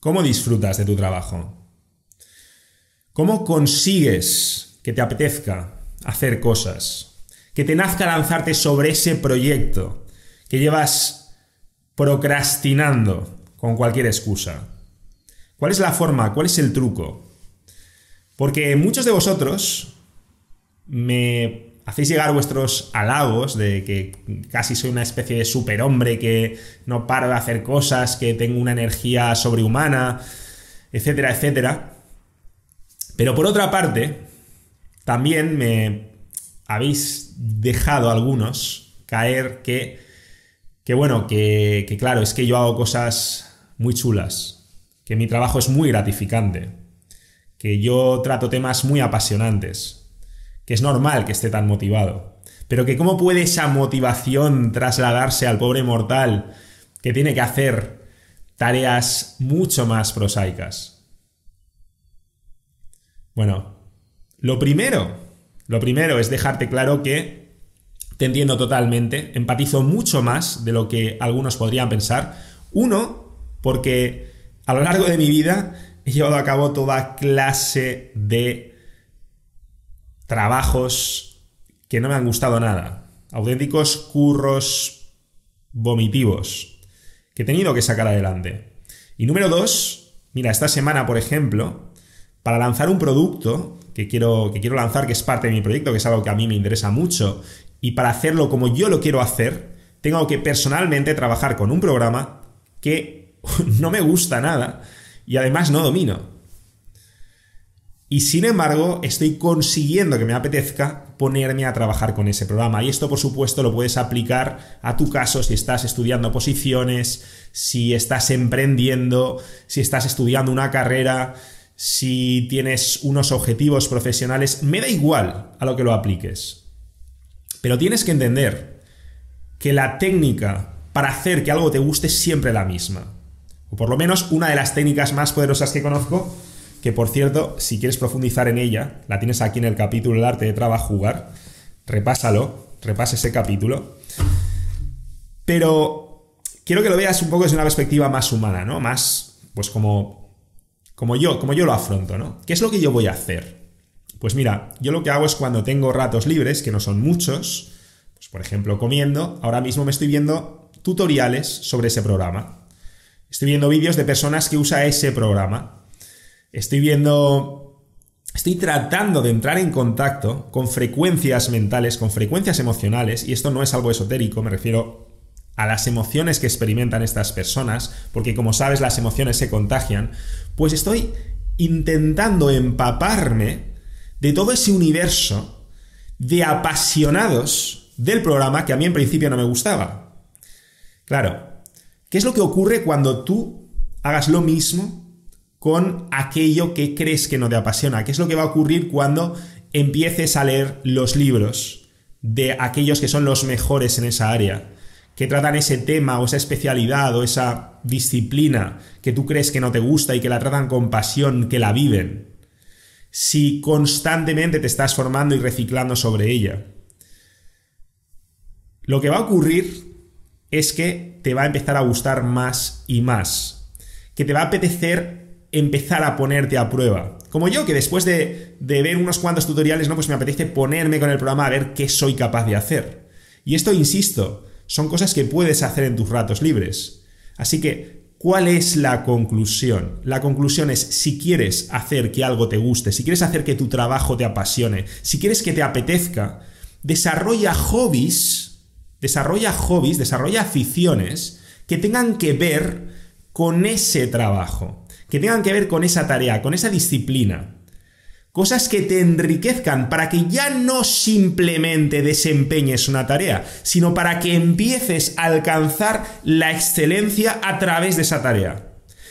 ¿Cómo disfrutas de tu trabajo? ¿Cómo consigues que te apetezca hacer cosas? Que te nazca lanzarte sobre ese proyecto que llevas procrastinando con cualquier excusa. ¿Cuál es la forma? ¿Cuál es el truco? Porque muchos de vosotros me hacéis llegar vuestros halagos de que casi soy una especie de superhombre, que no paro de hacer cosas, que tengo una energía sobrehumana, etcétera, etcétera. Pero por otra parte, también me habéis dejado algunos caer que, que bueno, que, que claro, es que yo hago cosas muy chulas, que mi trabajo es muy gratificante, que yo trato temas muy apasionantes, que es normal que esté tan motivado, pero que cómo puede esa motivación trasladarse al pobre mortal que tiene que hacer tareas mucho más prosaicas. Bueno, lo primero, lo primero es dejarte claro que te entiendo totalmente, empatizo mucho más de lo que algunos podrían pensar. Uno, porque a lo largo de mi vida he llevado a cabo toda clase de trabajos que no me han gustado nada. Auténticos curros vomitivos que he tenido que sacar adelante. Y número dos, mira, esta semana, por ejemplo, para lanzar un producto que quiero, que quiero lanzar, que es parte de mi proyecto, que es algo que a mí me interesa mucho, y para hacerlo como yo lo quiero hacer, tengo que personalmente trabajar con un programa que no me gusta nada y además no domino. Y sin embargo, estoy consiguiendo que me apetezca ponerme a trabajar con ese programa. Y esto, por supuesto, lo puedes aplicar a tu caso si estás estudiando posiciones, si estás emprendiendo, si estás estudiando una carrera, si tienes unos objetivos profesionales. Me da igual a lo que lo apliques. Pero tienes que entender que la técnica para hacer que algo te guste es siempre la misma. O por lo menos una de las técnicas más poderosas que conozco que por cierto, si quieres profundizar en ella, la tienes aquí en el capítulo El arte de trabajo jugar, repásalo, repasa ese capítulo. Pero quiero que lo veas un poco desde una perspectiva más humana, ¿no? Más, pues como, como yo, como yo lo afronto, ¿no? ¿Qué es lo que yo voy a hacer? Pues mira, yo lo que hago es cuando tengo ratos libres, que no son muchos, pues por ejemplo comiendo, ahora mismo me estoy viendo tutoriales sobre ese programa. Estoy viendo vídeos de personas que usan ese programa. Estoy viendo, estoy tratando de entrar en contacto con frecuencias mentales, con frecuencias emocionales, y esto no es algo esotérico, me refiero a las emociones que experimentan estas personas, porque como sabes las emociones se contagian, pues estoy intentando empaparme de todo ese universo de apasionados del programa que a mí en principio no me gustaba. Claro, ¿qué es lo que ocurre cuando tú hagas lo mismo con aquello que crees que no te apasiona. ¿Qué es lo que va a ocurrir cuando empieces a leer los libros de aquellos que son los mejores en esa área? que tratan ese tema o esa especialidad o esa disciplina que tú crees que no te gusta y que la tratan con pasión, que la viven. Si constantemente te estás formando y reciclando sobre ella. Lo que va a ocurrir es que te va a empezar a gustar más y más. Que te va a apetecer empezar a ponerte a prueba. Como yo, que después de, ver unos cuantos tutoriales, ¿no? Pues me apetece ponerme con el programa a ver qué soy capaz de hacer. Y esto, insisto, son cosas que puedes hacer en tus ratos libres. Así que, ¿cuál es la conclusión? La conclusión es, si quieres hacer que algo te guste, si quieres hacer que tu trabajo te apasione, si quieres que te apetezca, desarrolla hobbies, desarrolla hobbies, desarrolla aficiones que tengan que ver con ese trabajo que tengan que ver con esa tarea, con esa disciplina. Cosas que te enriquezcan para que ya no simplemente desempeñes una tarea, sino para que empieces a alcanzar la excelencia a través de esa tarea.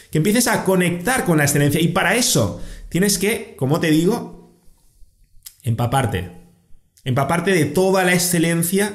Que empieces a conectar con la excelencia. Y para eso tienes que, como te digo, empaparte. Empaparte de toda la excelencia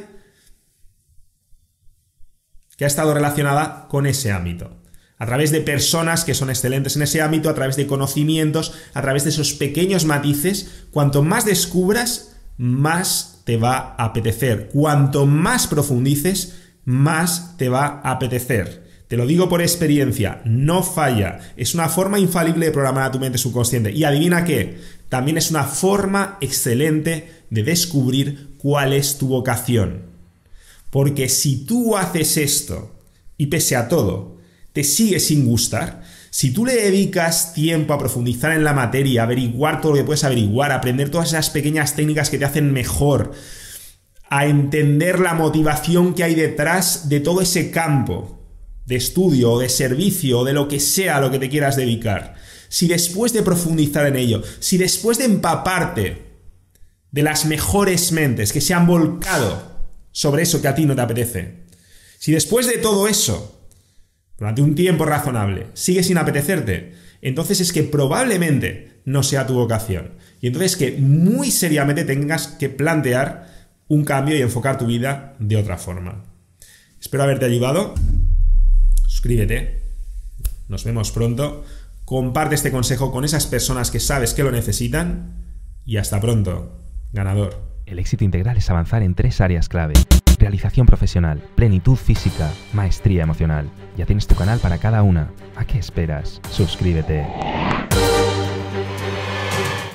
que ha estado relacionada con ese ámbito a través de personas que son excelentes en ese ámbito, a través de conocimientos, a través de esos pequeños matices, cuanto más descubras, más te va a apetecer. Cuanto más profundices, más te va a apetecer. Te lo digo por experiencia, no falla. Es una forma infalible de programar a tu mente subconsciente. Y adivina qué, también es una forma excelente de descubrir cuál es tu vocación. Porque si tú haces esto y pese a todo, te sigue sin gustar, si tú le dedicas tiempo a profundizar en la materia, averiguar todo lo que puedes averiguar, aprender todas esas pequeñas técnicas que te hacen mejor, a entender la motivación que hay detrás de todo ese campo de estudio de servicio de lo que sea a lo que te quieras dedicar, si después de profundizar en ello, si después de empaparte de las mejores mentes que se han volcado sobre eso que a ti no te apetece, si después de todo eso, durante un tiempo razonable, sigue sin apetecerte, entonces es que probablemente no sea tu vocación. Y entonces que muy seriamente tengas que plantear un cambio y enfocar tu vida de otra forma. Espero haberte ayudado. Suscríbete. Nos vemos pronto. Comparte este consejo con esas personas que sabes que lo necesitan. Y hasta pronto. Ganador. El éxito integral es avanzar en tres áreas clave. Realización profesional, plenitud física, maestría emocional. Ya tienes tu canal para cada una. ¿A qué esperas? Suscríbete.